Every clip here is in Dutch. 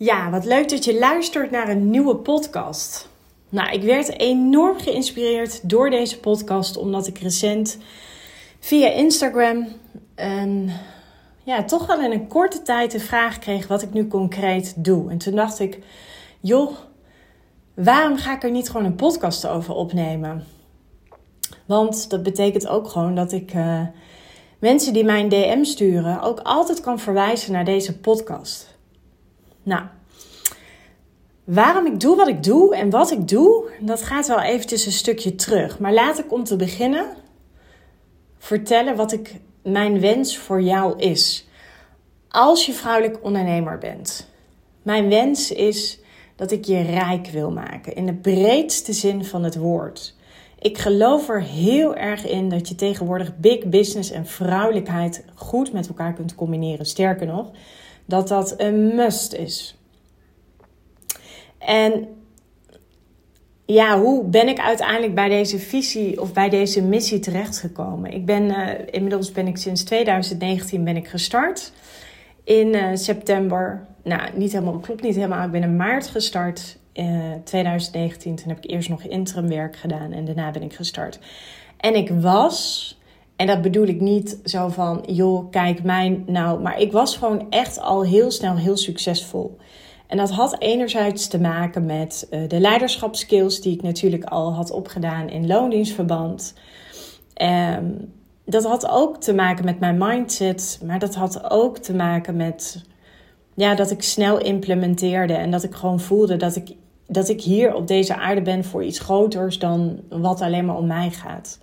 Ja, wat leuk dat je luistert naar een nieuwe podcast. Nou, ik werd enorm geïnspireerd door deze podcast omdat ik recent via Instagram een, ja, toch wel in een korte tijd de vraag kreeg wat ik nu concreet doe. En toen dacht ik, joh, waarom ga ik er niet gewoon een podcast over opnemen? Want dat betekent ook gewoon dat ik uh, mensen die mij een DM sturen ook altijd kan verwijzen naar deze podcast. Nou, waarom ik doe wat ik doe en wat ik doe, dat gaat wel eventjes een stukje terug. Maar laat ik om te beginnen vertellen wat ik, mijn wens voor jou is. Als je vrouwelijk ondernemer bent. Mijn wens is dat ik je rijk wil maken. In de breedste zin van het woord. Ik geloof er heel erg in dat je tegenwoordig big business en vrouwelijkheid goed met elkaar kunt combineren. Sterker nog, dat dat een must is. En ja, hoe ben ik uiteindelijk bij deze visie of bij deze missie terechtgekomen? Ik ben uh, inmiddels ben ik sinds 2019 ben ik gestart in uh, september. Nou, niet helemaal, klopt niet helemaal. Ik ben in maart gestart uh, eh, 2019. Toen heb ik eerst nog interim werk gedaan en daarna ben ik gestart. En ik was, en dat bedoel ik niet zo van, joh, kijk mij nou, maar ik was gewoon echt al heel snel heel succesvol. En dat had enerzijds te maken met uh, de leiderschapskills die ik natuurlijk al had opgedaan in loondienstverband. Um, dat had ook te maken met mijn mindset, maar dat had ook te maken met ja, dat ik snel implementeerde en dat ik gewoon voelde dat ik, dat ik hier op deze aarde ben voor iets groters dan wat alleen maar om mij gaat.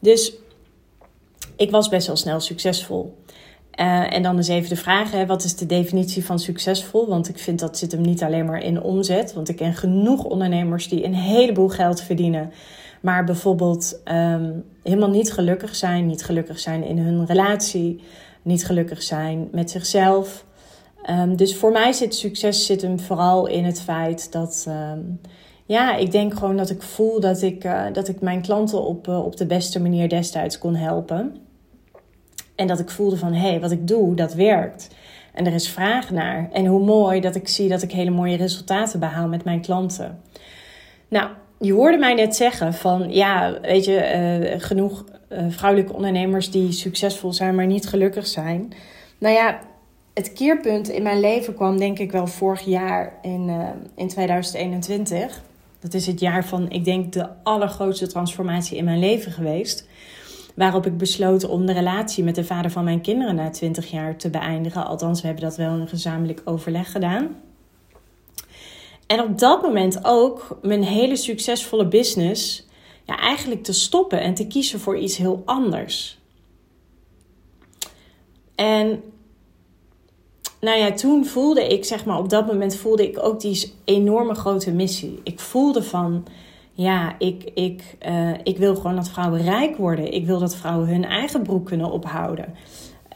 Dus ik was best wel snel succesvol. Uh, en dan is even de vraag, hè, wat is de definitie van succesvol? Want ik vind dat zit hem niet alleen maar in omzet. Want ik ken genoeg ondernemers die een heleboel geld verdienen. Maar bijvoorbeeld um, helemaal niet gelukkig zijn. Niet gelukkig zijn in hun relatie. Niet gelukkig zijn met zichzelf. Um, dus voor mij zit succes zit hem vooral in het feit dat... Um, ja, ik denk gewoon dat ik voel dat ik, uh, dat ik mijn klanten op, uh, op de beste manier destijds kon helpen. En dat ik voelde van, hé, hey, wat ik doe, dat werkt. En er is vraag naar. En hoe mooi dat ik zie dat ik hele mooie resultaten behaal met mijn klanten. Nou, je hoorde mij net zeggen van, ja, weet je, uh, genoeg uh, vrouwelijke ondernemers die succesvol zijn, maar niet gelukkig zijn. Nou ja, het keerpunt in mijn leven kwam denk ik wel vorig jaar in, uh, in 2021. Dat is het jaar van, ik denk, de allergrootste transformatie in mijn leven geweest. Waarop ik besloot om de relatie met de vader van mijn kinderen na 20 jaar te beëindigen. Althans, we hebben dat wel in een gezamenlijk overleg gedaan. En op dat moment ook mijn hele succesvolle business ja, eigenlijk te stoppen en te kiezen voor iets heel anders. En nou ja, toen voelde ik, zeg maar, op dat moment voelde ik ook die enorme grote missie. Ik voelde van, ja, ik, ik, uh, ik wil gewoon dat vrouwen rijk worden. Ik wil dat vrouwen hun eigen broek kunnen ophouden.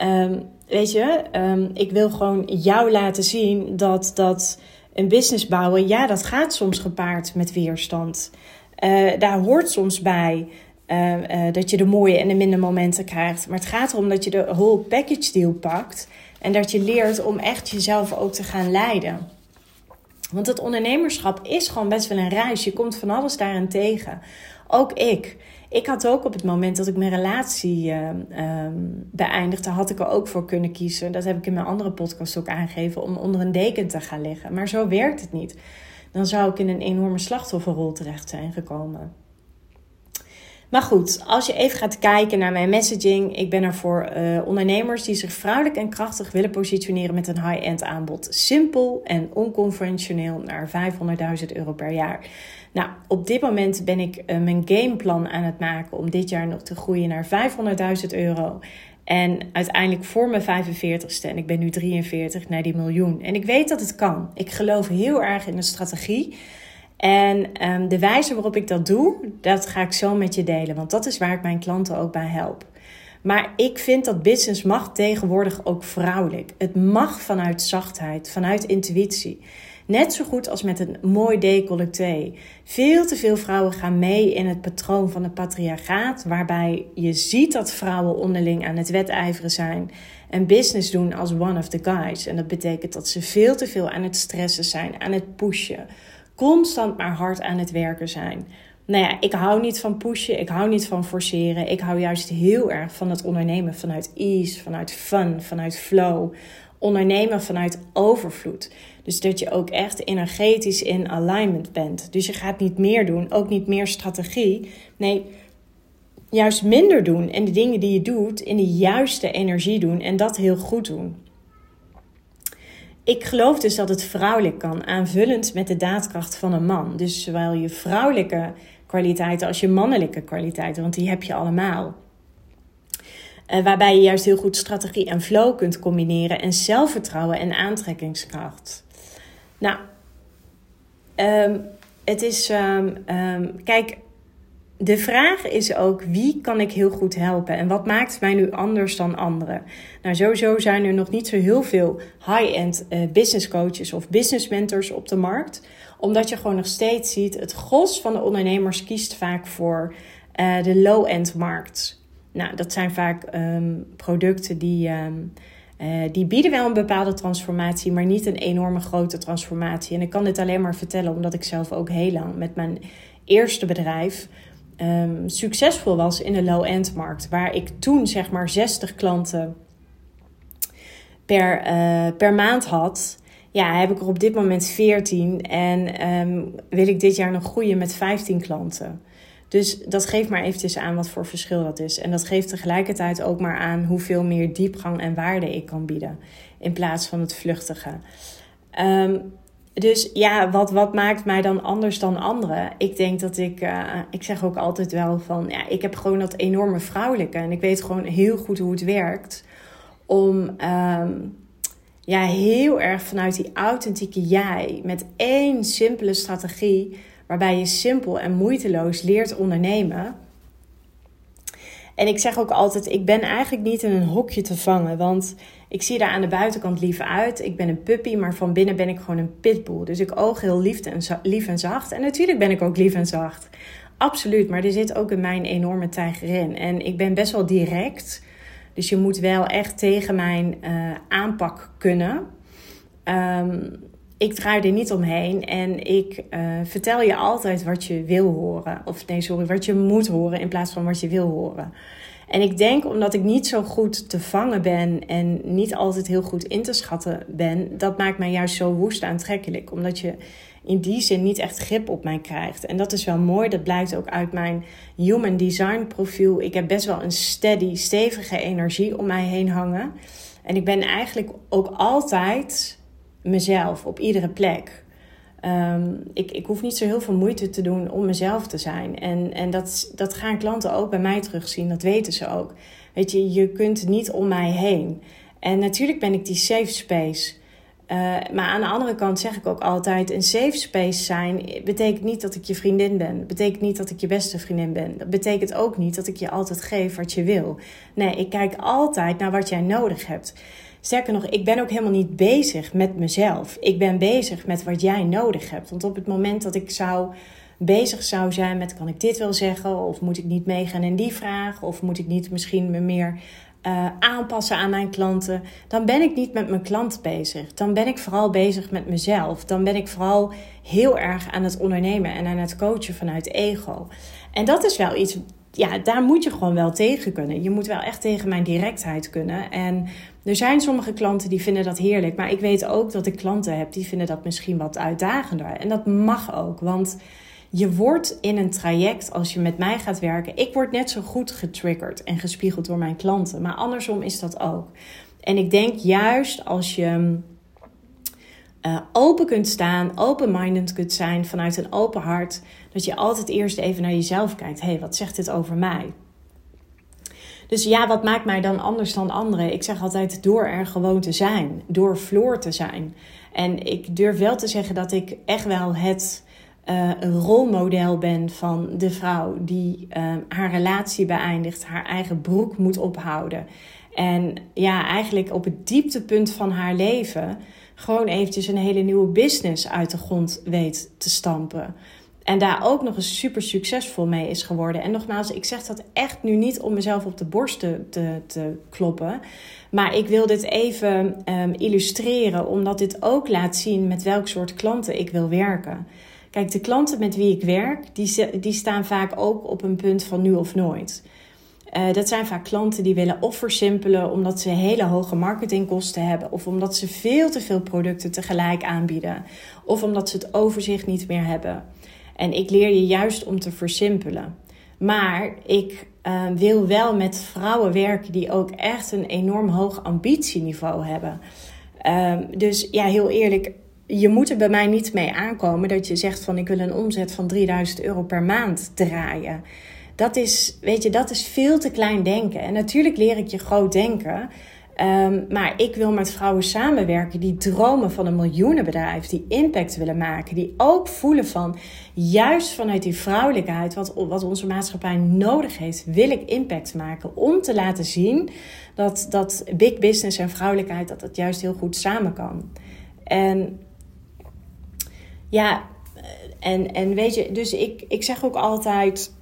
Um, weet je, um, ik wil gewoon jou laten zien dat, dat een business bouwen, ja, dat gaat soms gepaard met weerstand. Uh, daar hoort soms bij uh, uh, dat je de mooie en de minder momenten krijgt. Maar het gaat erom dat je de whole package deal pakt. En dat je leert om echt jezelf ook te gaan leiden. Want het ondernemerschap is gewoon best wel een reis. Je komt van alles daarin tegen. Ook ik. Ik had ook op het moment dat ik mijn relatie uh, um, beëindigde, had ik er ook voor kunnen kiezen. Dat heb ik in mijn andere podcast ook aangegeven, om onder een deken te gaan liggen. Maar zo werkt het niet. Dan zou ik in een enorme slachtofferrol terecht zijn gekomen. Maar goed, als je even gaat kijken naar mijn messaging. Ik ben er voor uh, ondernemers die zich vrouwelijk en krachtig willen positioneren met een high-end aanbod. Simpel en onconventioneel naar 500.000 euro per jaar. Nou, op dit moment ben ik uh, mijn gameplan aan het maken om dit jaar nog te groeien naar 500.000 euro. En uiteindelijk voor mijn 45ste, en ik ben nu 43, naar die miljoen. En ik weet dat het kan. Ik geloof heel erg in de strategie. En um, de wijze waarop ik dat doe, dat ga ik zo met je delen. Want dat is waar ik mijn klanten ook bij help. Maar ik vind dat business mag tegenwoordig ook vrouwelijk. Het mag vanuit zachtheid, vanuit intuïtie. Net zo goed als met een mooi decolleté. Veel te veel vrouwen gaan mee in het patroon van het patriarchaat, waarbij je ziet dat vrouwen onderling aan het wedijveren zijn en business doen als one of the guys. En dat betekent dat ze veel te veel aan het stressen zijn, aan het pushen, constant maar hard aan het werken zijn. Nou ja, ik hou niet van pushen, ik hou niet van forceren. Ik hou juist heel erg van het ondernemen vanuit ease, vanuit fun, vanuit flow. Ondernemen vanuit overvloed. Dus dat je ook echt energetisch in alignment bent. Dus je gaat niet meer doen, ook niet meer strategie. Nee, juist minder doen en de dingen die je doet in de juiste energie doen en dat heel goed doen. Ik geloof dus dat het vrouwelijk kan, aanvullend met de daadkracht van een man. Dus zowel je vrouwelijke kwaliteiten als je mannelijke kwaliteiten, want die heb je allemaal. Uh, waarbij je juist heel goed strategie en flow kunt combineren en zelfvertrouwen en aantrekkingskracht. Nou, um, het is, um, um, kijk, de vraag is ook wie kan ik heel goed helpen en wat maakt mij nu anders dan anderen? Nou, sowieso zijn er nog niet zo heel veel high-end uh, business coaches of business mentors op de markt, omdat je gewoon nog steeds ziet het gros van de ondernemers kiest vaak voor uh, de low-end markt. Nou, dat zijn vaak um, producten die, um, uh, die bieden wel een bepaalde transformatie, maar niet een enorme grote transformatie. En ik kan dit alleen maar vertellen omdat ik zelf ook heel lang met mijn eerste bedrijf um, succesvol was in de low-end markt. Waar ik toen zeg maar 60 klanten per, uh, per maand had. Ja, heb ik er op dit moment 14 en um, wil ik dit jaar nog groeien met 15 klanten. Dus dat geeft maar eventjes aan wat voor verschil dat is. En dat geeft tegelijkertijd ook maar aan hoeveel meer diepgang en waarde ik kan bieden. In plaats van het vluchtige. Um, dus ja, wat, wat maakt mij dan anders dan anderen? Ik denk dat ik, uh, ik zeg ook altijd wel van, ja, ik heb gewoon dat enorme vrouwelijke. En ik weet gewoon heel goed hoe het werkt. Om um, ja, heel erg vanuit die authentieke jij, met één simpele strategie, waarbij je simpel en moeiteloos leert ondernemen. En ik zeg ook altijd, ik ben eigenlijk niet in een hokje te vangen. Want ik zie daar aan de buitenkant lief uit. Ik ben een puppy, maar van binnen ben ik gewoon een pitbull. Dus ik oog heel lief en, lief en zacht. En natuurlijk ben ik ook lief en zacht. Absoluut, maar er zit ook in mijn enorme tijger in. En ik ben best wel direct. Dus je moet wel echt tegen mijn uh, aanpak kunnen. Um, ik draai er niet omheen en ik uh, vertel je altijd wat je wil horen. Of nee, sorry, wat je moet horen in plaats van wat je wil horen. En ik denk omdat ik niet zo goed te vangen ben en niet altijd heel goed in te schatten ben, dat maakt mij juist zo woest aantrekkelijk. Omdat je in die zin niet echt grip op mij krijgt. En dat is wel mooi, dat blijkt ook uit mijn human design profiel. Ik heb best wel een steady, stevige energie om mij heen hangen. En ik ben eigenlijk ook altijd mezelf op iedere plek. Um, ik, ik hoef niet zo heel veel moeite te doen om mezelf te zijn. En, en dat, dat gaan klanten ook bij mij terugzien, dat weten ze ook. Weet je, je kunt niet om mij heen. En natuurlijk ben ik die safe space. Uh, maar aan de andere kant zeg ik ook altijd: een safe space zijn betekent niet dat ik je vriendin ben. Betekent niet dat ik je beste vriendin ben. Dat betekent ook niet dat ik je altijd geef wat je wil. Nee, ik kijk altijd naar wat jij nodig hebt. Sterker nog, ik ben ook helemaal niet bezig met mezelf. Ik ben bezig met wat jij nodig hebt. Want op het moment dat ik zou bezig zou zijn met kan ik dit wel zeggen of moet ik niet meegaan in die vraag of moet ik niet misschien me meer uh, aanpassen aan mijn klanten, dan ben ik niet met mijn klant bezig. Dan ben ik vooral bezig met mezelf. Dan ben ik vooral heel erg aan het ondernemen en aan het coachen vanuit ego. En dat is wel iets ja, daar moet je gewoon wel tegen kunnen. Je moet wel echt tegen mijn directheid kunnen. En er zijn sommige klanten die vinden dat heerlijk. Maar ik weet ook dat ik klanten heb die vinden dat misschien wat uitdagender. En dat mag ook. Want je wordt in een traject, als je met mij gaat werken, ik word net zo goed getriggerd en gespiegeld door mijn klanten. Maar andersom is dat ook. En ik denk juist als je uh, open kunt staan, open-minded kunt zijn vanuit een open hart, dat je altijd eerst even naar jezelf kijkt. Hey, wat zegt dit over mij? Dus ja, wat maakt mij dan anders dan anderen? Ik zeg altijd door er gewoon te zijn, door Floor te zijn. En ik durf wel te zeggen dat ik echt wel het een rolmodel ben van de vrouw die uh, haar relatie beëindigt, haar eigen broek moet ophouden. En ja, eigenlijk op het dieptepunt van haar leven gewoon eventjes een hele nieuwe business uit de grond weet te stampen. En daar ook nog eens super succesvol mee is geworden. En nogmaals, ik zeg dat echt nu niet om mezelf op de borst te, te, te kloppen. Maar ik wil dit even um, illustreren, omdat dit ook laat zien met welk soort klanten ik wil werken. Kijk, de klanten met wie ik werk, die, die staan vaak ook op een punt van nu of nooit. Uh, dat zijn vaak klanten die willen of versimpelen omdat ze hele hoge marketingkosten hebben, of omdat ze veel te veel producten tegelijk aanbieden, of omdat ze het overzicht niet meer hebben. En ik leer je juist om te versimpelen. Maar ik uh, wil wel met vrouwen werken die ook echt een enorm hoog ambitieniveau hebben. Uh, dus ja, heel eerlijk, je moet er bij mij niet mee aankomen dat je zegt van ik wil een omzet van 3000 euro per maand draaien. Dat is, weet je, dat is veel te klein denken. En natuurlijk leer ik je groot denken. Um, maar ik wil met vrouwen samenwerken die dromen van een miljoenenbedrijf, die impact willen maken, die ook voelen van juist vanuit die vrouwelijkheid, wat, wat onze maatschappij nodig heeft, wil ik impact maken om te laten zien dat, dat big business en vrouwelijkheid, dat dat juist heel goed samen kan. En ja, en, en weet je, dus ik, ik zeg ook altijd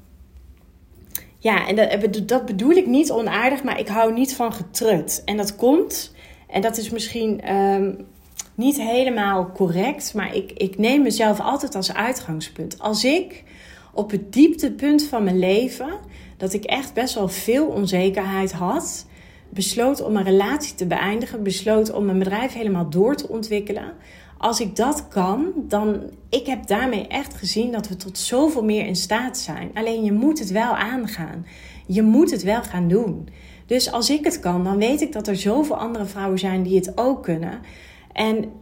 ja, en dat, dat bedoel ik niet onaardig, maar ik hou niet van getrut. En dat komt, en dat is misschien um, niet helemaal correct, maar ik, ik neem mezelf altijd als uitgangspunt. Als ik op het dieptepunt van mijn leven, dat ik echt best wel veel onzekerheid had, besloot om een relatie te beëindigen, besloot om mijn bedrijf helemaal door te ontwikkelen als ik dat kan, dan ik heb daarmee echt gezien dat we tot zoveel meer in staat zijn. Alleen je moet het wel aangaan. Je moet het wel gaan doen. Dus als ik het kan, dan weet ik dat er zoveel andere vrouwen zijn die het ook kunnen. En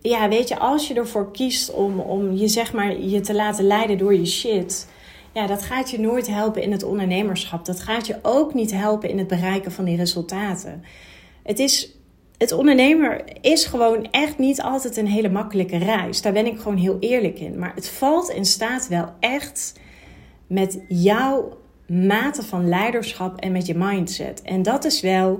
ja, weet je, als je ervoor kiest om, om je, zeg maar, je te laten leiden door je shit. Ja, dat gaat je nooit helpen in het ondernemerschap. Dat gaat je ook niet helpen in het bereiken van die resultaten. Het is het ondernemer is gewoon echt niet altijd een hele makkelijke reis. Daar ben ik gewoon heel eerlijk in. Maar het valt en staat wel echt met jouw mate van leiderschap en met je mindset. En dat is wel.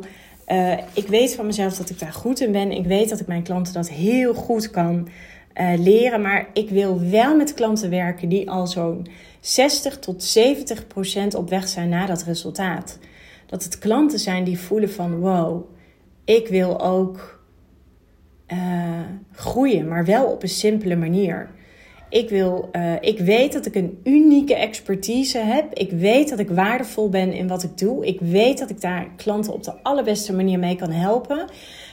Uh, ik weet van mezelf dat ik daar goed in ben. Ik weet dat ik mijn klanten dat heel goed kan uh, leren. Maar ik wil wel met klanten werken die al zo'n 60 tot 70 procent op weg zijn naar dat resultaat. Dat het klanten zijn die voelen van wow ik wil ook uh, groeien, maar wel op een simpele manier. Ik, wil, uh, ik weet dat ik een unieke expertise heb. Ik weet dat ik waardevol ben in wat ik doe. Ik weet dat ik daar klanten op de allerbeste manier mee kan helpen.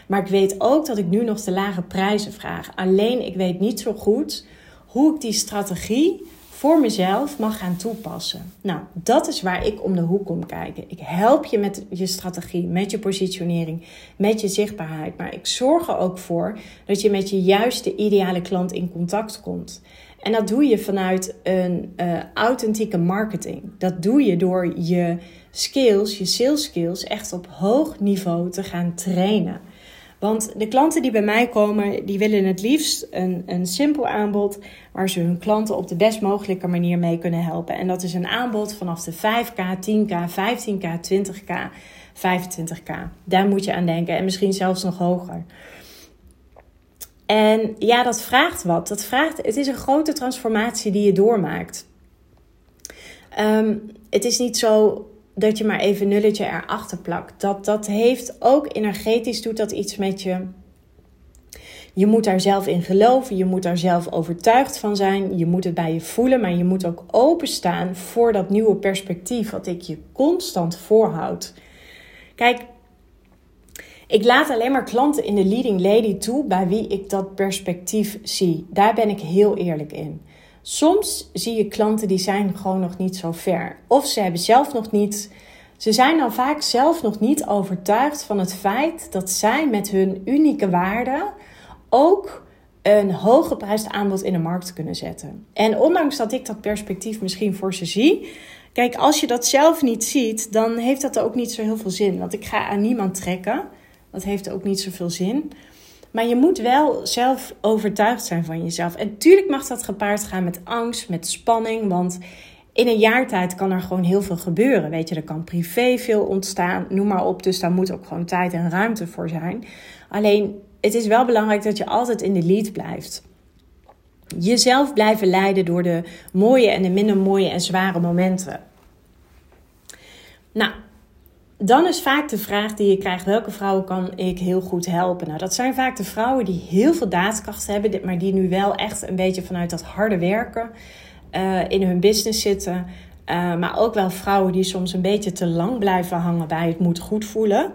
Maar ik weet ook dat ik nu nog de lage prijzen vraag. Alleen ik weet niet zo goed hoe ik die strategie voor mezelf mag gaan toepassen. Nou, dat is waar ik om de hoek kom kijken. Ik help je met je strategie, met je positionering, met je zichtbaarheid. Maar ik zorg er ook voor dat je met je juiste ideale klant in contact komt. En dat doe je vanuit een uh, authentieke marketing. Dat doe je door je skills, je sales skills, echt op hoog niveau te gaan trainen. Want de klanten die bij mij komen, die willen het liefst een, een simpel aanbod waar ze hun klanten op de best mogelijke manier mee kunnen helpen. En dat is een aanbod vanaf de 5k, 10k, 15k, 20k, 25k. Daar moet je aan denken en misschien zelfs nog hoger. En ja, dat vraagt wat. Dat vraagt, het is een grote transformatie die je doormaakt. Um, het is niet zo dat je maar even nulletje erachter plakt. Dat, dat heeft ook energetisch, doet dat iets met je. Je moet daar zelf in geloven, je moet daar zelf overtuigd van zijn, je moet het bij je voelen, maar je moet ook openstaan voor dat nieuwe perspectief wat ik je constant voorhoud. Kijk, ik laat alleen maar klanten in de leading lady toe bij wie ik dat perspectief zie. Daar ben ik heel eerlijk in. Soms zie je klanten die zijn gewoon nog niet zo ver. Of ze hebben zelf nog niet. Ze zijn dan vaak zelf nog niet overtuigd van het feit dat zij met hun unieke waarde ook een hooggeprijsd aanbod in de markt kunnen zetten. En ondanks dat ik dat perspectief misschien voor ze zie, kijk, als je dat zelf niet ziet, dan heeft dat ook niet zo heel veel zin. Want ik ga aan niemand trekken. Dat heeft ook niet zoveel zin. Maar je moet wel zelf overtuigd zijn van jezelf. En tuurlijk mag dat gepaard gaan met angst, met spanning. Want in een jaar tijd kan er gewoon heel veel gebeuren. Weet je, er kan privé veel ontstaan, noem maar op. Dus daar moet ook gewoon tijd en ruimte voor zijn. Alleen, het is wel belangrijk dat je altijd in de lead blijft. Jezelf blijven leiden door de mooie en de minder mooie en zware momenten. Nou, dan is vaak de vraag die je krijgt: welke vrouwen kan ik heel goed helpen? Nou, dat zijn vaak de vrouwen die heel veel daadkracht hebben, maar die nu wel echt een beetje vanuit dat harde werken uh, in hun business zitten. Uh, maar ook wel vrouwen die soms een beetje te lang blijven hangen bij het moet goed voelen.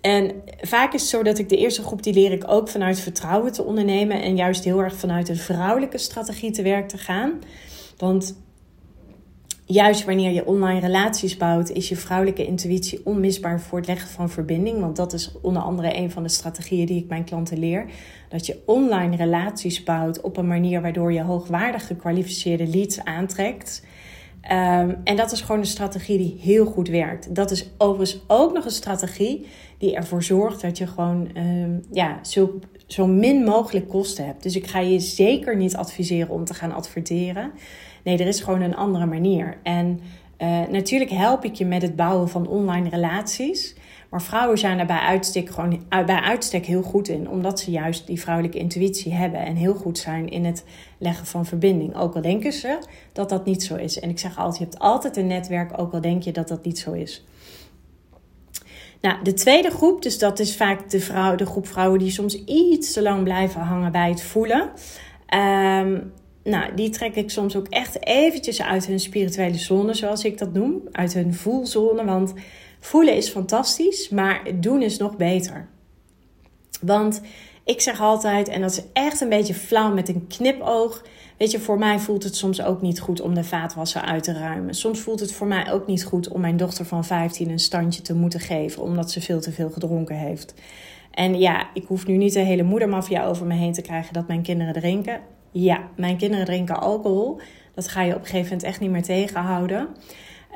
En vaak is het zo dat ik de eerste groep die leer ik ook vanuit vertrouwen te ondernemen en juist heel erg vanuit een vrouwelijke strategie te werk te gaan. Want juist wanneer je online relaties bouwt, is je vrouwelijke intuïtie onmisbaar voor het leggen van verbinding. Want dat is onder andere een van de strategieën die ik mijn klanten leer. Dat je online relaties bouwt op een manier waardoor je hoogwaardig gekwalificeerde leads aantrekt. Um, en dat is gewoon een strategie die heel goed werkt. Dat is overigens ook nog een strategie die ervoor zorgt dat je gewoon um, ja, zo, zo min mogelijk kosten hebt. Dus ik ga je zeker niet adviseren om te gaan adverteren. Nee, er is gewoon een andere manier. En uh, natuurlijk help ik je met het bouwen van online relaties. Maar vrouwen zijn er bij uitstek, gewoon, bij uitstek heel goed in, omdat ze juist die vrouwelijke intuïtie hebben en heel goed zijn in het leggen van verbinding. Ook al denken ze dat dat niet zo is. En ik zeg altijd: je hebt altijd een netwerk, ook al denk je dat dat niet zo is. Nou, de tweede groep, dus dat is vaak de, vrouw, de groep vrouwen die soms iets te lang blijven hangen bij het voelen. Um, nou, die trek ik soms ook echt eventjes uit hun spirituele zone, zoals ik dat noem. Uit hun voelzone. Want voelen is fantastisch, maar doen is nog beter. Want ik zeg altijd, en dat is echt een beetje flauw met een knipoog. Weet je, voor mij voelt het soms ook niet goed om de vaatwasser uit te ruimen. Soms voelt het voor mij ook niet goed om mijn dochter van 15 een standje te moeten geven, omdat ze veel te veel gedronken heeft. En ja, ik hoef nu niet de hele moedermafia over me heen te krijgen dat mijn kinderen drinken. Ja, mijn kinderen drinken alcohol. Dat ga je op een gegeven moment echt niet meer tegenhouden.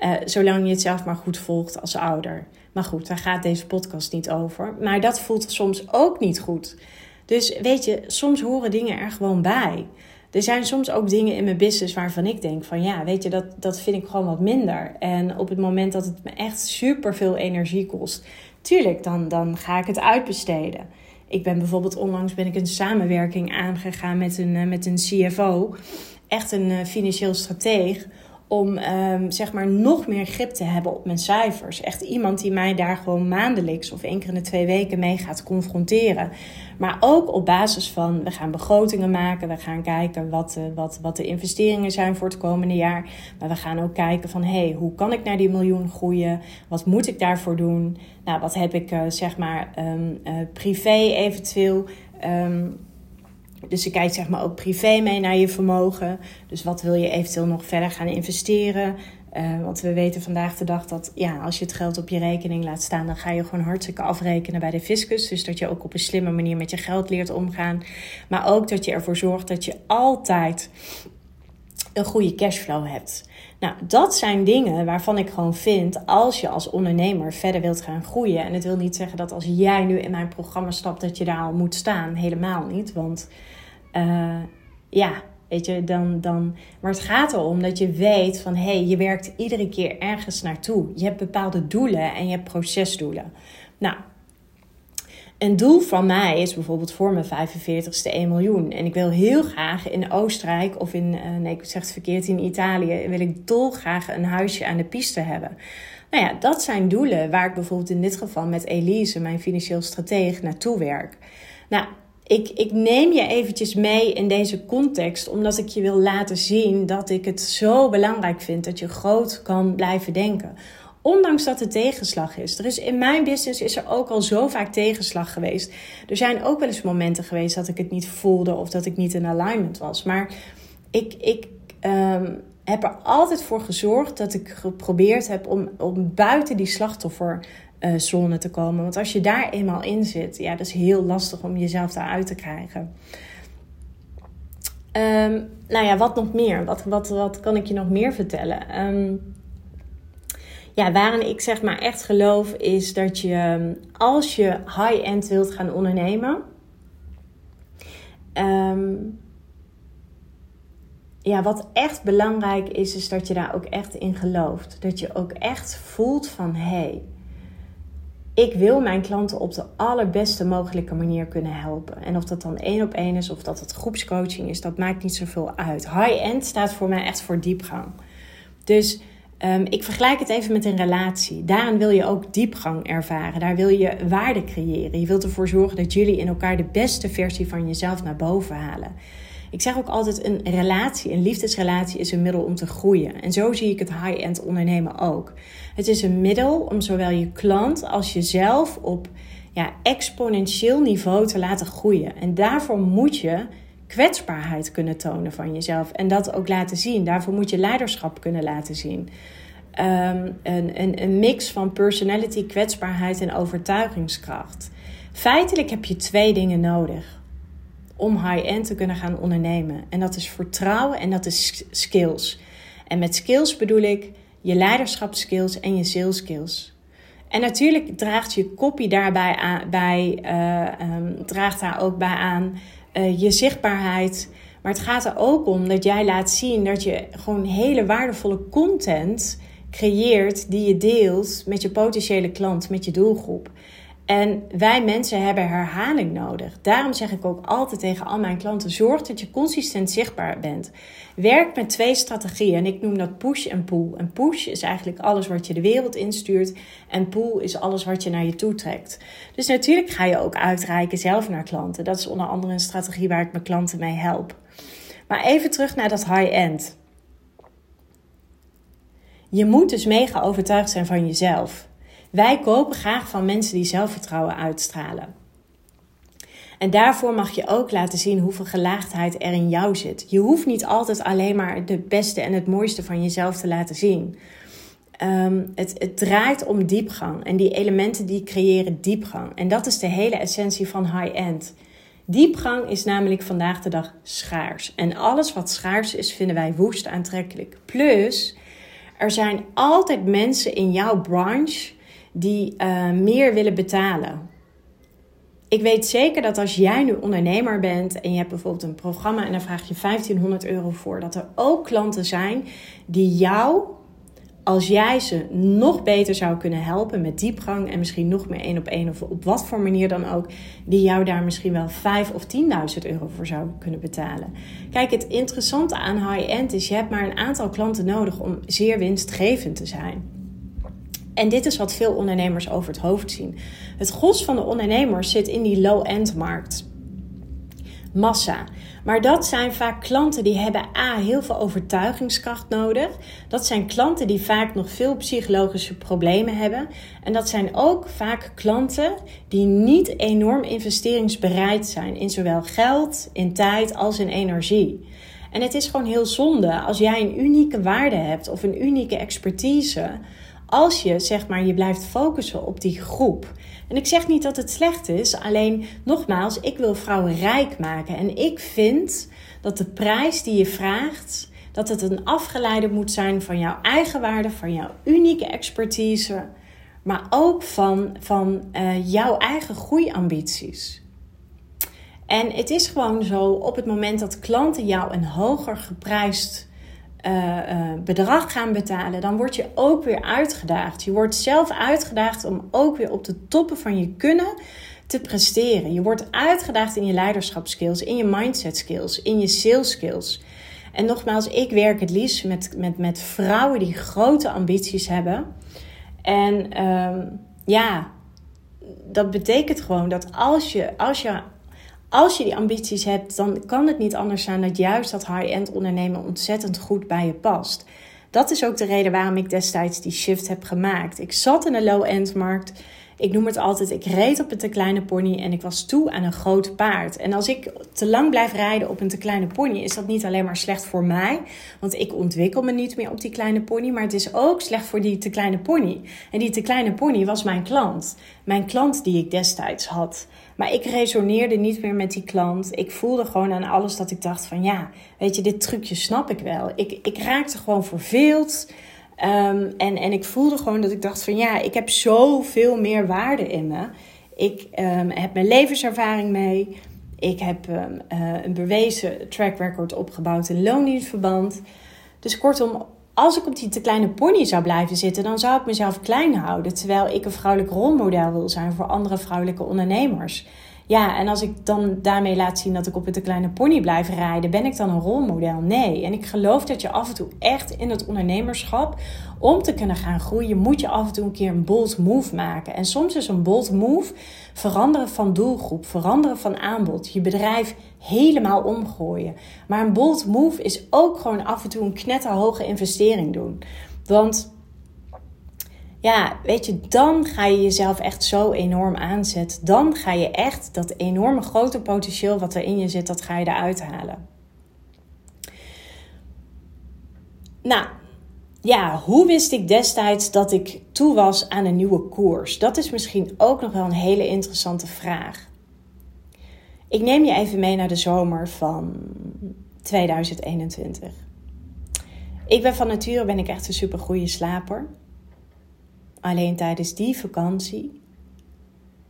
Uh, zolang je het zelf maar goed volgt als ouder. Maar goed, daar gaat deze podcast niet over. Maar dat voelt soms ook niet goed. Dus weet je, soms horen dingen er gewoon bij. Er zijn soms ook dingen in mijn business waarvan ik denk van ja, weet je, dat, dat vind ik gewoon wat minder. En op het moment dat het me echt super veel energie kost, tuurlijk, dan, dan ga ik het uitbesteden. Ik ben bijvoorbeeld onlangs ben ik een samenwerking aangegaan met een, eh, met een CFO, echt een eh, financieel strateeg, om um, zeg maar nog meer grip te hebben op mijn cijfers. Echt iemand die mij daar gewoon maandelijks of één keer in de twee weken mee gaat confronteren. Maar ook op basis van, we gaan begrotingen maken, we gaan kijken wat, uh, wat, wat de investeringen zijn voor het komende jaar. Maar we gaan ook kijken van, hey, hoe kan ik naar die miljoen groeien? Wat moet ik daarvoor doen? Nou, wat heb ik uh, zeg maar um, uh, privé eventueel... Um, dus je kijkt zeg maar ook privé mee naar je vermogen. Dus wat wil je eventueel nog verder gaan investeren? Uh, want we weten vandaag de dag dat ja, als je het geld op je rekening laat staan, dan ga je gewoon hartstikke afrekenen bij de fiscus. Dus dat je ook op een slimme manier met je geld leert omgaan. Maar ook dat je ervoor zorgt dat je altijd een goede cashflow hebt. Nou, dat zijn dingen waarvan ik gewoon vind, als je als ondernemer verder wilt gaan groeien. En het wil niet zeggen dat als jij nu in mijn programma stapt, dat je daar al moet staan. Helemaal niet. Want uh, ja, weet je, dan, dan. Maar het gaat erom dat je weet van hé, hey, je werkt iedere keer ergens naartoe. Je hebt bepaalde doelen en je hebt procesdoelen. Nou, een doel van mij is bijvoorbeeld voor mijn 45ste 1 miljoen. En ik wil heel graag in Oostenrijk of in, uh, nee, ik zeg het verkeerd, in Italië, wil ik dolgraag een huisje aan de piste hebben. Nou ja, dat zijn doelen waar ik bijvoorbeeld in dit geval met Elise, mijn financieel stratege, naartoe werk. Nou, ik, ik neem je eventjes mee in deze context, omdat ik je wil laten zien dat ik het zo belangrijk vind dat je groot kan blijven denken. Ondanks dat er tegenslag is. Er is in mijn business is er ook al zo vaak tegenslag geweest. Er zijn ook wel eens momenten geweest dat ik het niet voelde of dat ik niet in alignment was. Maar ik, ik um, heb er altijd voor gezorgd dat ik geprobeerd heb om, om buiten die slachtofferzone te komen. Want als je daar eenmaal in zit, ja, dat is heel lastig om jezelf daaruit te krijgen. Um, nou ja, wat nog meer? Wat, wat, wat kan ik je nog meer vertellen? Um, ja, waarin ik zeg maar echt geloof is dat je als je high-end wilt gaan ondernemen, ehm, ja, wat echt belangrijk is, is dat je daar ook echt in gelooft. Dat je ook echt voelt van hé, hey, ik wil mijn klanten op de allerbeste mogelijke manier kunnen helpen. En of dat dan één op één is of dat het groepscoaching is, dat maakt niet zoveel uit. High-end staat voor mij echt voor diepgang. Dus um, ik vergelijk het even met een relatie. Daarin wil je ook diepgang ervaren. Daar wil je waarde creëren. Je wilt ervoor zorgen dat jullie in elkaar de beste versie van jezelf naar boven halen. Ik zeg ook altijd: een relatie, een liefdesrelatie, is een middel om te groeien. En zo zie ik het high-end ondernemen ook. Het is een middel om zowel je klant als jezelf op ja, exponentieel niveau te laten groeien. En daarvoor moet je kwetsbaarheid kunnen tonen van jezelf en dat ook laten zien. Daarvoor moet je leiderschap kunnen laten zien. Um, een, een, een mix van personality, kwetsbaarheid en overtuigingskracht. Feitelijk heb je twee dingen nodig om high-end te kunnen gaan ondernemen. En dat is vertrouwen en dat is skills. En met skills bedoel ik je leiderschapskills en je sales skills. En natuurlijk draagt je copy daarbij aan, bij, uh, um, draagt daar ook bij aan uh, je zichtbaarheid. Maar het gaat er ook om dat jij laat zien dat je gewoon hele waardevolle content creëert die je deelt met je potentiële klant, met je doelgroep. En wij mensen hebben herhaling nodig. Daarom zeg ik ook altijd tegen al mijn klanten: zorg dat je consistent zichtbaar bent. Werk met twee strategieën en ik noem dat push en pull. En push is eigenlijk alles wat je de wereld instuurt en pull is alles wat je naar je toe trekt. Dus natuurlijk ga je ook uitreiken zelf naar klanten. Dat is onder andere een strategie waar ik mijn klanten mee help. Maar even terug naar dat high-end. Je moet dus mega overtuigd zijn van jezelf. Wij kopen graag van mensen die zelfvertrouwen uitstralen. En daarvoor mag je ook laten zien hoeveel gelaagdheid er in jou zit. Je hoeft niet altijd alleen maar de beste en het mooiste van jezelf te laten zien. Um, het, het, draait om diepgang. En die elementen die creëren diepgang. En dat is de hele essentie van high-end. Diepgang is namelijk vandaag de dag schaars. En alles wat schaars is, vinden wij woest aantrekkelijk. Plus, er zijn altijd mensen in jouw branche die uh, meer willen betalen. Ik weet zeker dat als jij nu ondernemer bent en je hebt bijvoorbeeld een programma en dan vraag je 1500 euro voor, dat er ook klanten zijn die jou, als jij ze nog beter zou kunnen helpen met diepgang en misschien nog meer één op één of op wat voor manier dan ook, die jou daar misschien wel 5 of 10.000 euro voor zou kunnen betalen. Kijk, het interessante aan high-end is, je hebt maar een aantal klanten nodig om zeer winstgevend te zijn. En dit is wat veel ondernemers over het hoofd zien. Het gros van de ondernemers zit in die low-end markt. Massa. Maar dat zijn vaak klanten die hebben A, heel veel overtuigingskracht nodig. Dat zijn klanten die vaak nog veel psychologische problemen hebben. En dat zijn ook vaak klanten die niet enorm investeringsbereid zijn in zowel geld, in tijd als in energie. En het is gewoon heel zonde als jij een unieke waarde hebt of een unieke expertise als je zeg maar je blijft focussen op die groep. En ik zeg niet dat het slecht is, alleen nogmaals, ik wil vrouwen rijk maken en ik vind dat de prijs die je vraagt, dat het een afgeleide moet zijn van jouw eigen waarde, van jouw unieke expertise, maar ook van, van uh, jouw eigen groeiambities. En het is gewoon zo, op het moment dat klanten jou een hoger geprijsd uh, bedrag gaan betalen, dan word je ook weer uitgedaagd. Je wordt zelf uitgedaagd om ook weer op de toppen van je kunnen te presteren. Je wordt uitgedaagd in je leiderschapskills, in je mindset skills, in je sales skills. En nogmaals, ik werk het liefst met, met, met vrouwen die grote ambities hebben. En um, ja, dat betekent gewoon dat als je, als je als je die ambities hebt, dan kan het niet anders zijn dat juist dat high-end ondernemen ontzettend goed bij je past. Dat is ook de reden waarom ik destijds die shift heb gemaakt. Ik zat in een low-end markt. Ik noem het altijd, ik reed op een te kleine pony en ik was toe aan een groot paard. En als ik te lang blijf rijden op een te kleine pony, is dat niet alleen maar slecht voor mij. Want ik ontwikkel me niet meer op die kleine pony, maar het is ook slecht voor die te kleine pony. En die te kleine pony was mijn klant. Mijn klant die ik destijds had. Maar ik resoneerde niet meer met die klant. Ik voelde gewoon aan alles dat ik dacht van ja, weet je, dit trucje snap ik wel. Ik, ik raakte gewoon verveeld. Ehm, en, en ik voelde gewoon dat ik dacht van ja, ik heb zoveel meer waarde in me. Ik ehm, heb mijn levenservaring mee. Ik heb ehm, eh, een bewezen track record opgebouwd in loondienstverband. Dus kortom, als ik op die te kleine pony zou blijven zitten, dan zou ik mezelf klein houden. Terwijl ik een vrouwelijk rolmodel wil zijn voor andere vrouwelijke ondernemers. Ja, en als ik dan daarmee laat zien dat ik op te kleine pony blijf rijden, ben ik dan een rolmodel? Nee. En ik geloof dat je af en toe echt in het ondernemerschap, om te kunnen gaan groeien, moet je af en toe een keer een bold move maken. En soms is een bold move veranderen van doelgroep, veranderen van aanbod, je bedrijf helemaal omgooien. Maar een bold move is ook gewoon af en toe een knetterhoge investering doen. Want ja, weet je, dan ga je jezelf echt zo enorm aanzetten. Dan ga je echt dat enorme grote potentieel wat er in je zit, dat ga je eruit halen. Nou, ja, hoe wist ik destijds dat ik toe was aan een nieuwe koers? Dat is misschien ook nog wel een hele interessante vraag. Ik neem je even mee naar de zomer van 2021. Ik ben van nature ben ik echt een super goede slaper. Alleen tijdens die vakantie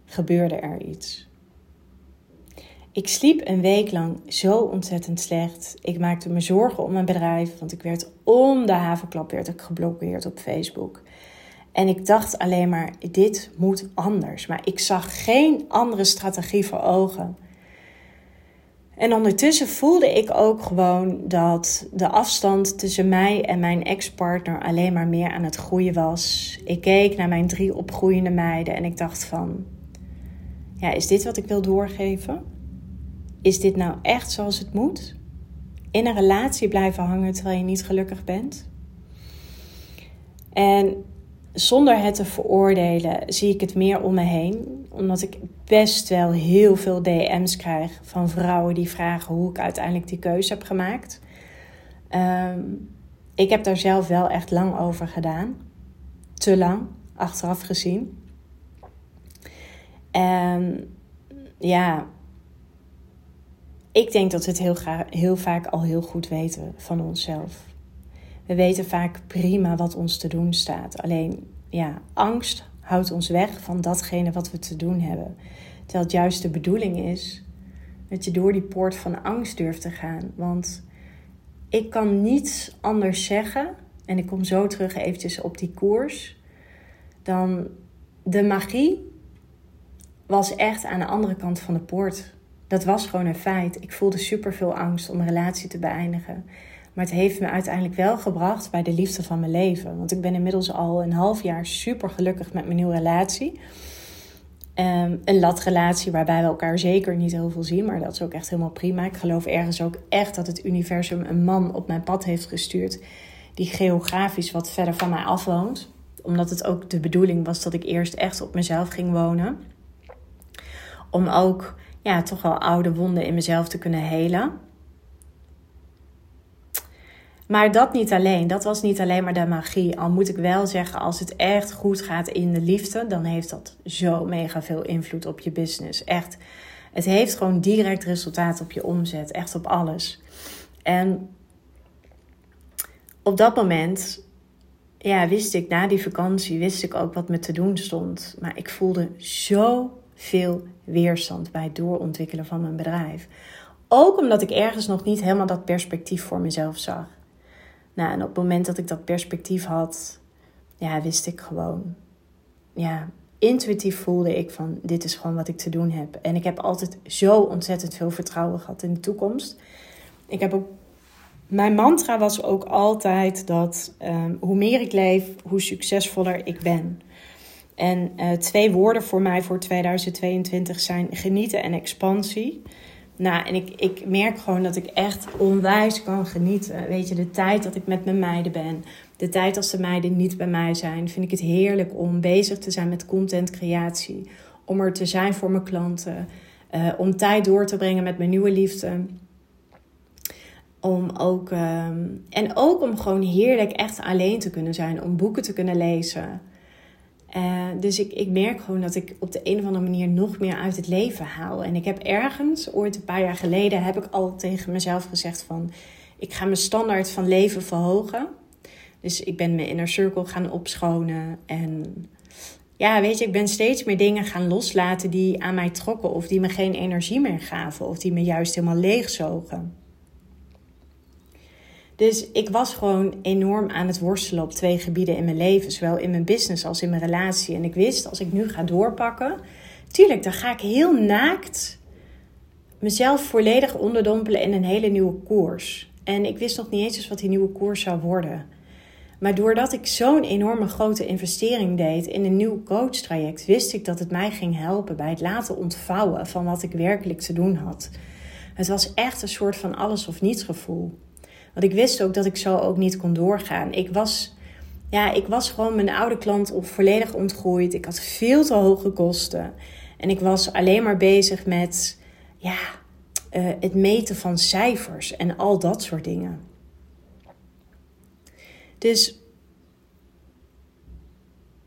gebeurde er iets. Ik sliep een week lang zo ontzettend slecht. Ik maakte me zorgen om mijn bedrijf, want ik werd om de havenklap werd ik geblokkeerd op Facebook. En ik dacht alleen maar, dit moet anders. Maar ik zag geen andere strategie voor ogen. En ondertussen voelde ik ook gewoon dat de afstand tussen mij en mijn ex-partner alleen maar meer aan het groeien was. Ik keek naar mijn drie opgroeiende meiden en ik dacht van, ja, is dit wat ik wil doorgeven? Is dit nou echt zoals het moet? In een relatie blijven hangen terwijl je niet gelukkig bent? En zonder het te veroordelen zie ik het meer om me heen. Omdat ik best wel heel veel DM's krijg van vrouwen die vragen hoe ik uiteindelijk die keuze heb gemaakt. Ehm, ik heb daar zelf wel echt lang over gedaan. Te lang, achteraf gezien. En ja, ik denk dat we het heel, heel vaak al heel goed weten van onszelf. We weten vaak prima wat ons te doen staat. Alleen ja, angst houdt ons weg van datgene wat we te doen hebben. Terwijl het juist de bedoeling is dat je door die poort van angst durft te gaan. Want ik kan niets anders zeggen, en ik kom zo terug eventjes op die koers, dan de magie was echt aan de andere kant van de poort. Dat was gewoon een feit. Ik voelde super veel angst om een relatie te beëindigen. Maar het heeft me uiteindelijk wel gebracht bij de liefde van mijn leven. Want ik ben inmiddels al een half jaar super gelukkig met mijn nieuwe relatie. Um, een latrelatie waarbij we elkaar zeker niet heel veel zien, maar dat is ook echt helemaal prima. Ik geloof ergens ook echt dat het universum een man op mijn pad heeft gestuurd die geografisch wat verder van mij afwoont. Omdat het ook de bedoeling was dat ik eerst echt op mezelf ging wonen. Om ook ja, toch wel oude wonden in mezelf te kunnen helen. Maar dat niet alleen. Dat was niet alleen maar de magie. Al moet ik wel zeggen, als het echt goed gaat in de liefde, dan heeft dat zo mega veel invloed op je business. Echt. Het heeft gewoon direct resultaat op je omzet. Echt op alles. En op dat moment, ja, wist ik na die vakantie, wist ik ook wat me te doen stond. Maar ik voelde zoveel weerstand bij het doorontwikkelen van mijn bedrijf. Ook omdat ik ergens nog niet helemaal dat perspectief voor mezelf zag. Nou, en op het moment dat ik dat perspectief had, ja, wist ik gewoon, ja, intuïtief voelde ik van dit is gewoon wat ik te doen heb. En ik heb altijd zo ontzettend veel vertrouwen gehad in de toekomst. Ik heb ook, mijn mantra was ook altijd dat um, hoe meer ik leef, hoe succesvoller ik ben. En uh, twee woorden voor mij voor 2022 zijn genieten en expansie. Nou, en ik, ik merk gewoon dat ik echt onwijs kan genieten. Weet je, de tijd dat ik met mijn meiden ben. De tijd als de meiden niet bij mij zijn. Vind ik het heerlijk om bezig te zijn met contentcreatie. Om er te zijn voor mijn klanten. Uh, om tijd door te brengen met mijn nieuwe liefde. Om ook, uh, en ook om gewoon heerlijk echt alleen te kunnen zijn. Om boeken te kunnen lezen. Uh, dus ik, ik merk gewoon dat ik op de een of andere manier nog meer uit het leven haal. En ik heb ergens, ooit een paar jaar geleden, heb ik al tegen mezelf gezegd van... Ik ga mijn standaard van leven verhogen. Dus ik ben mijn inner circle gaan opschonen. En ja, weet je, ik ben steeds meer dingen gaan loslaten die aan mij trokken. Of die me geen energie meer gaven. Of die me juist helemaal leegzogen. Dus ik was gewoon enorm aan het worstelen op twee gebieden in mijn leven. Zowel in mijn business als in mijn relatie. En ik wist, als ik nu ga doorpakken... Tuurlijk, dan ga ik heel naakt mezelf volledig onderdompelen in een hele nieuwe koers. En ik wist nog niet eens wat die nieuwe koers zou worden. Maar doordat ik zo'n enorme grote investering deed in een nieuw coachtraject, wist ik dat het mij ging helpen bij het laten ontvouwen van wat ik werkelijk te doen had. Het was echt een soort van alles of niets gevoel. Want ik wist ook dat ik zo ook niet kon doorgaan. Ik was, ja, ik was gewoon mijn oude klant volledig ontgroeid. Ik had veel te hoge kosten. En ik was alleen maar bezig met ja, uh, het meten van cijfers en al dat soort dingen. Dus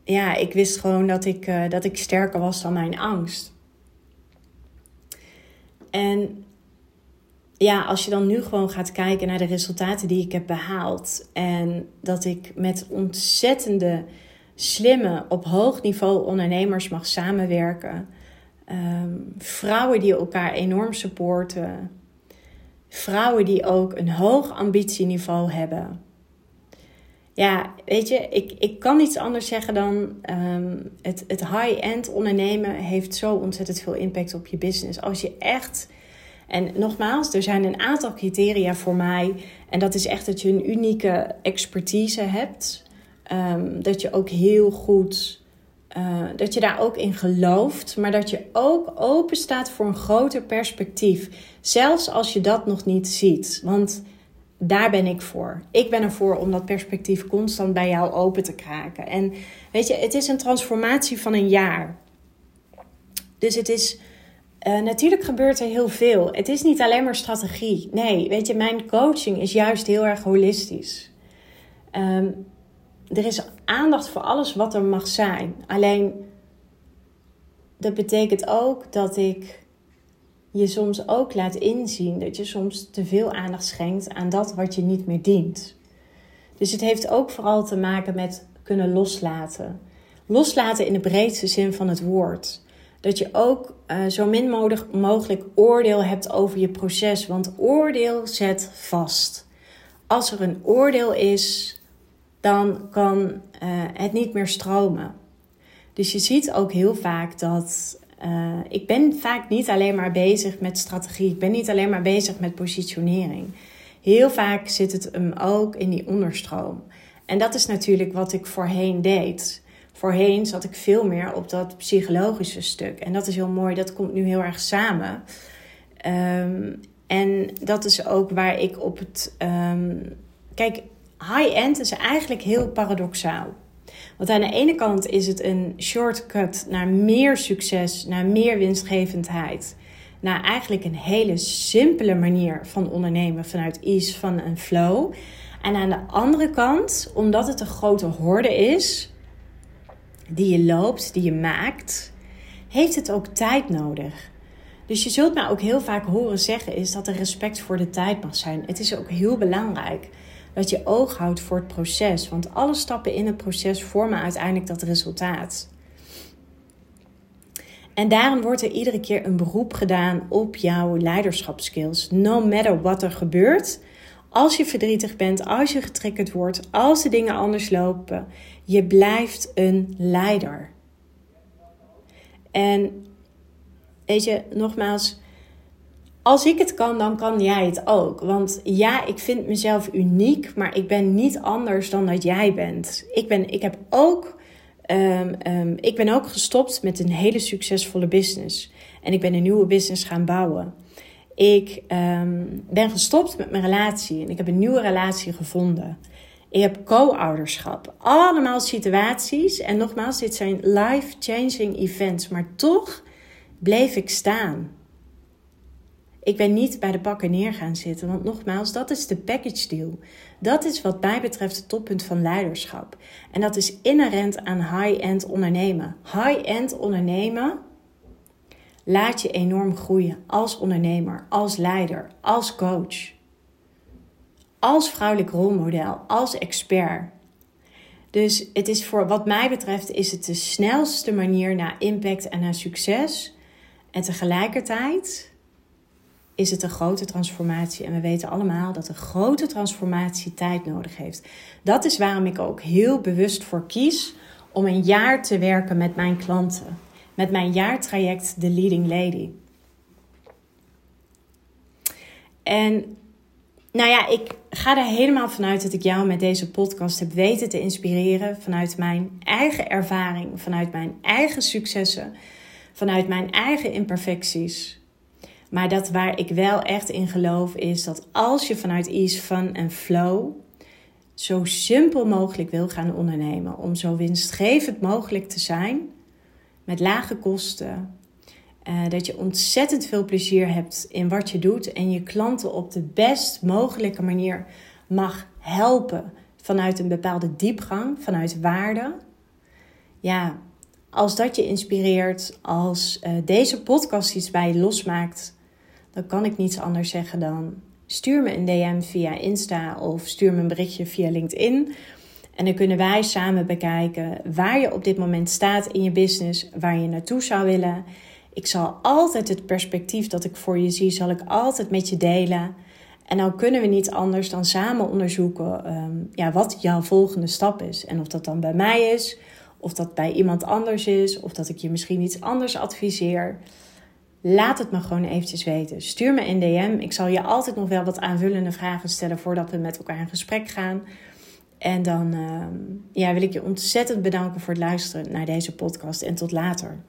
ja, ik wist gewoon dat ik, uh, dat ik sterker was dan mijn angst. En ja, als je dan nu gewoon gaat kijken naar de resultaten die ik heb behaald. En dat ik met ontzettende, slimme, op hoog niveau ondernemers mag samenwerken. Ehm, vrouwen die elkaar enorm supporten. Vrouwen die ook een hoog ambitieniveau hebben. Ja, weet je, ik, ik kan niets anders zeggen dan ehm, het, het high-end ondernemen heeft zo ontzettend veel impact op je business. Als je echt, en nogmaals, er zijn een aantal criteria voor mij. En dat is echt dat je een unieke expertise hebt. Ehm, dat je ook heel goed uh, dat je daar ook in gelooft, maar dat je ook open staat voor een groter perspectief. Zelfs als je dat nog niet ziet. Want daar ben ik voor. Ik ben ervoor om dat perspectief constant bij jou open te kraken. En weet je, het is een transformatie van een jaar. Dus het is. Uh, natuurlijk gebeurt er heel veel. Het is niet alleen maar strategie. Nee, weet je, mijn coaching is juist heel erg holistisch. Um, er is aandacht voor alles wat er mag zijn. Alleen dat betekent ook dat ik je soms ook laat inzien dat je soms te veel aandacht schenkt aan dat wat je niet meer dient. Dus het heeft ook vooral te maken met kunnen loslaten. Loslaten in de breedste zin van het woord. Dat je ook uh, zo min mogelijk oordeel hebt over je proces. Want oordeel zet vast. Als er een oordeel is, dan kan uh, het niet meer stromen. Dus je ziet ook heel vaak dat uh, ik ben vaak niet alleen maar bezig met strategie. Ik ben niet alleen maar bezig met positionering. Heel vaak zit het hem ook in die onderstroom. En dat is natuurlijk wat ik voorheen deed. Voorheen zat ik veel meer op dat psychologische stuk. En dat is heel mooi, dat komt nu heel erg samen. Um, en dat is ook waar ik op het. Um, kijk, high-end is eigenlijk heel paradoxaal. Want aan de ene kant is het een shortcut naar meer succes, naar meer winstgevendheid. Naar eigenlijk een hele simpele manier van ondernemen vanuit ease, van een flow. En aan de andere kant, omdat het een grote horde is, die je loopt, die je maakt, heeft het ook tijd nodig. Dus je zult mij ook heel vaak horen zeggen is dat er respect voor de tijd mag zijn. Het is ook heel belangrijk dat je oog houdt voor het proces. Want alle stappen in het proces vormen uiteindelijk dat resultaat. En daarom wordt er iedere keer een beroep gedaan op jouw leiderschapskills. No matter wat er gebeurt. Als je verdrietig bent, als je getriggerd wordt, als de dingen anders lopen, je blijft een leider. En weet je, nogmaals, als ik het kan, dan kan jij het ook. Want ja, ik vind mezelf uniek, maar ik ben niet anders dan dat jij bent. Ik ben, ik heb ook, um, um, ik ben ook gestopt met een hele succesvolle business. En ik ben een nieuwe business gaan bouwen. Ik um, ben gestopt met mijn relatie en ik heb een nieuwe relatie gevonden. Ik heb co-ouderschap. Allemaal situaties. En nogmaals, dit zijn life-changing events. Maar toch bleef ik staan. Ik ben niet bij de pakken neer gaan zitten, want nogmaals, dat is de package deal. Dat is wat mij betreft het toppunt van leiderschap. En dat is inherent aan high-end ondernemen. High-end ondernemen laat je enorm groeien als ondernemer, als leider, als coach, als vrouwelijk rolmodel, als expert, Dus het is voor wat mij betreft is het de snelste manier naar impact en naar succes. En tegelijkertijd is het een grote transformatie. En we weten allemaal dat een grote transformatie tijd nodig heeft. Dat is waarom ik ook heel bewust voor kies om een jaar te werken met mijn klanten. Met mijn jaartraject The Leading Lady. En nou ja, ik ga er helemaal vanuit dat ik jou met deze podcast heb weten te inspireren. Vanuit mijn eigen ervaring, vanuit mijn eigen successen, vanuit mijn eigen imperfecties. Maar dat waar ik wel echt in geloof is dat als je vanuit ease, fun en flow zo simpel mogelijk wil gaan ondernemen, om zo winstgevend mogelijk te zijn, met lage kosten, uh, dat je ontzettend veel plezier hebt in wat je doet en je klanten op de best mogelijke manier mag helpen vanuit een bepaalde diepgang, vanuit waarde. Ja, als dat je inspireert, als uh, deze podcast iets bij je losmaakt, dan kan ik niets anders zeggen dan stuur me een DM via Insta of stuur me een berichtje via LinkedIn. En dan kunnen wij samen bekijken waar je op dit moment staat in je business, waar je naartoe zou willen. Ik zal altijd het perspectief dat ik voor je zie, zal ik altijd met je delen. En dan kunnen we niet anders dan samen onderzoeken um, ja, wat jouw volgende stap is. En of dat dan bij mij is, of dat bij iemand anders is, of dat ik je misschien iets anders adviseer. Laat het me gewoon eventjes weten. Stuur me een DM. Ik zal je altijd nog wel wat aanvullende vragen stellen voordat we met elkaar in gesprek gaan. En dan uh, ja, wil ik je ontzettend bedanken voor het luisteren naar deze podcast. En tot later.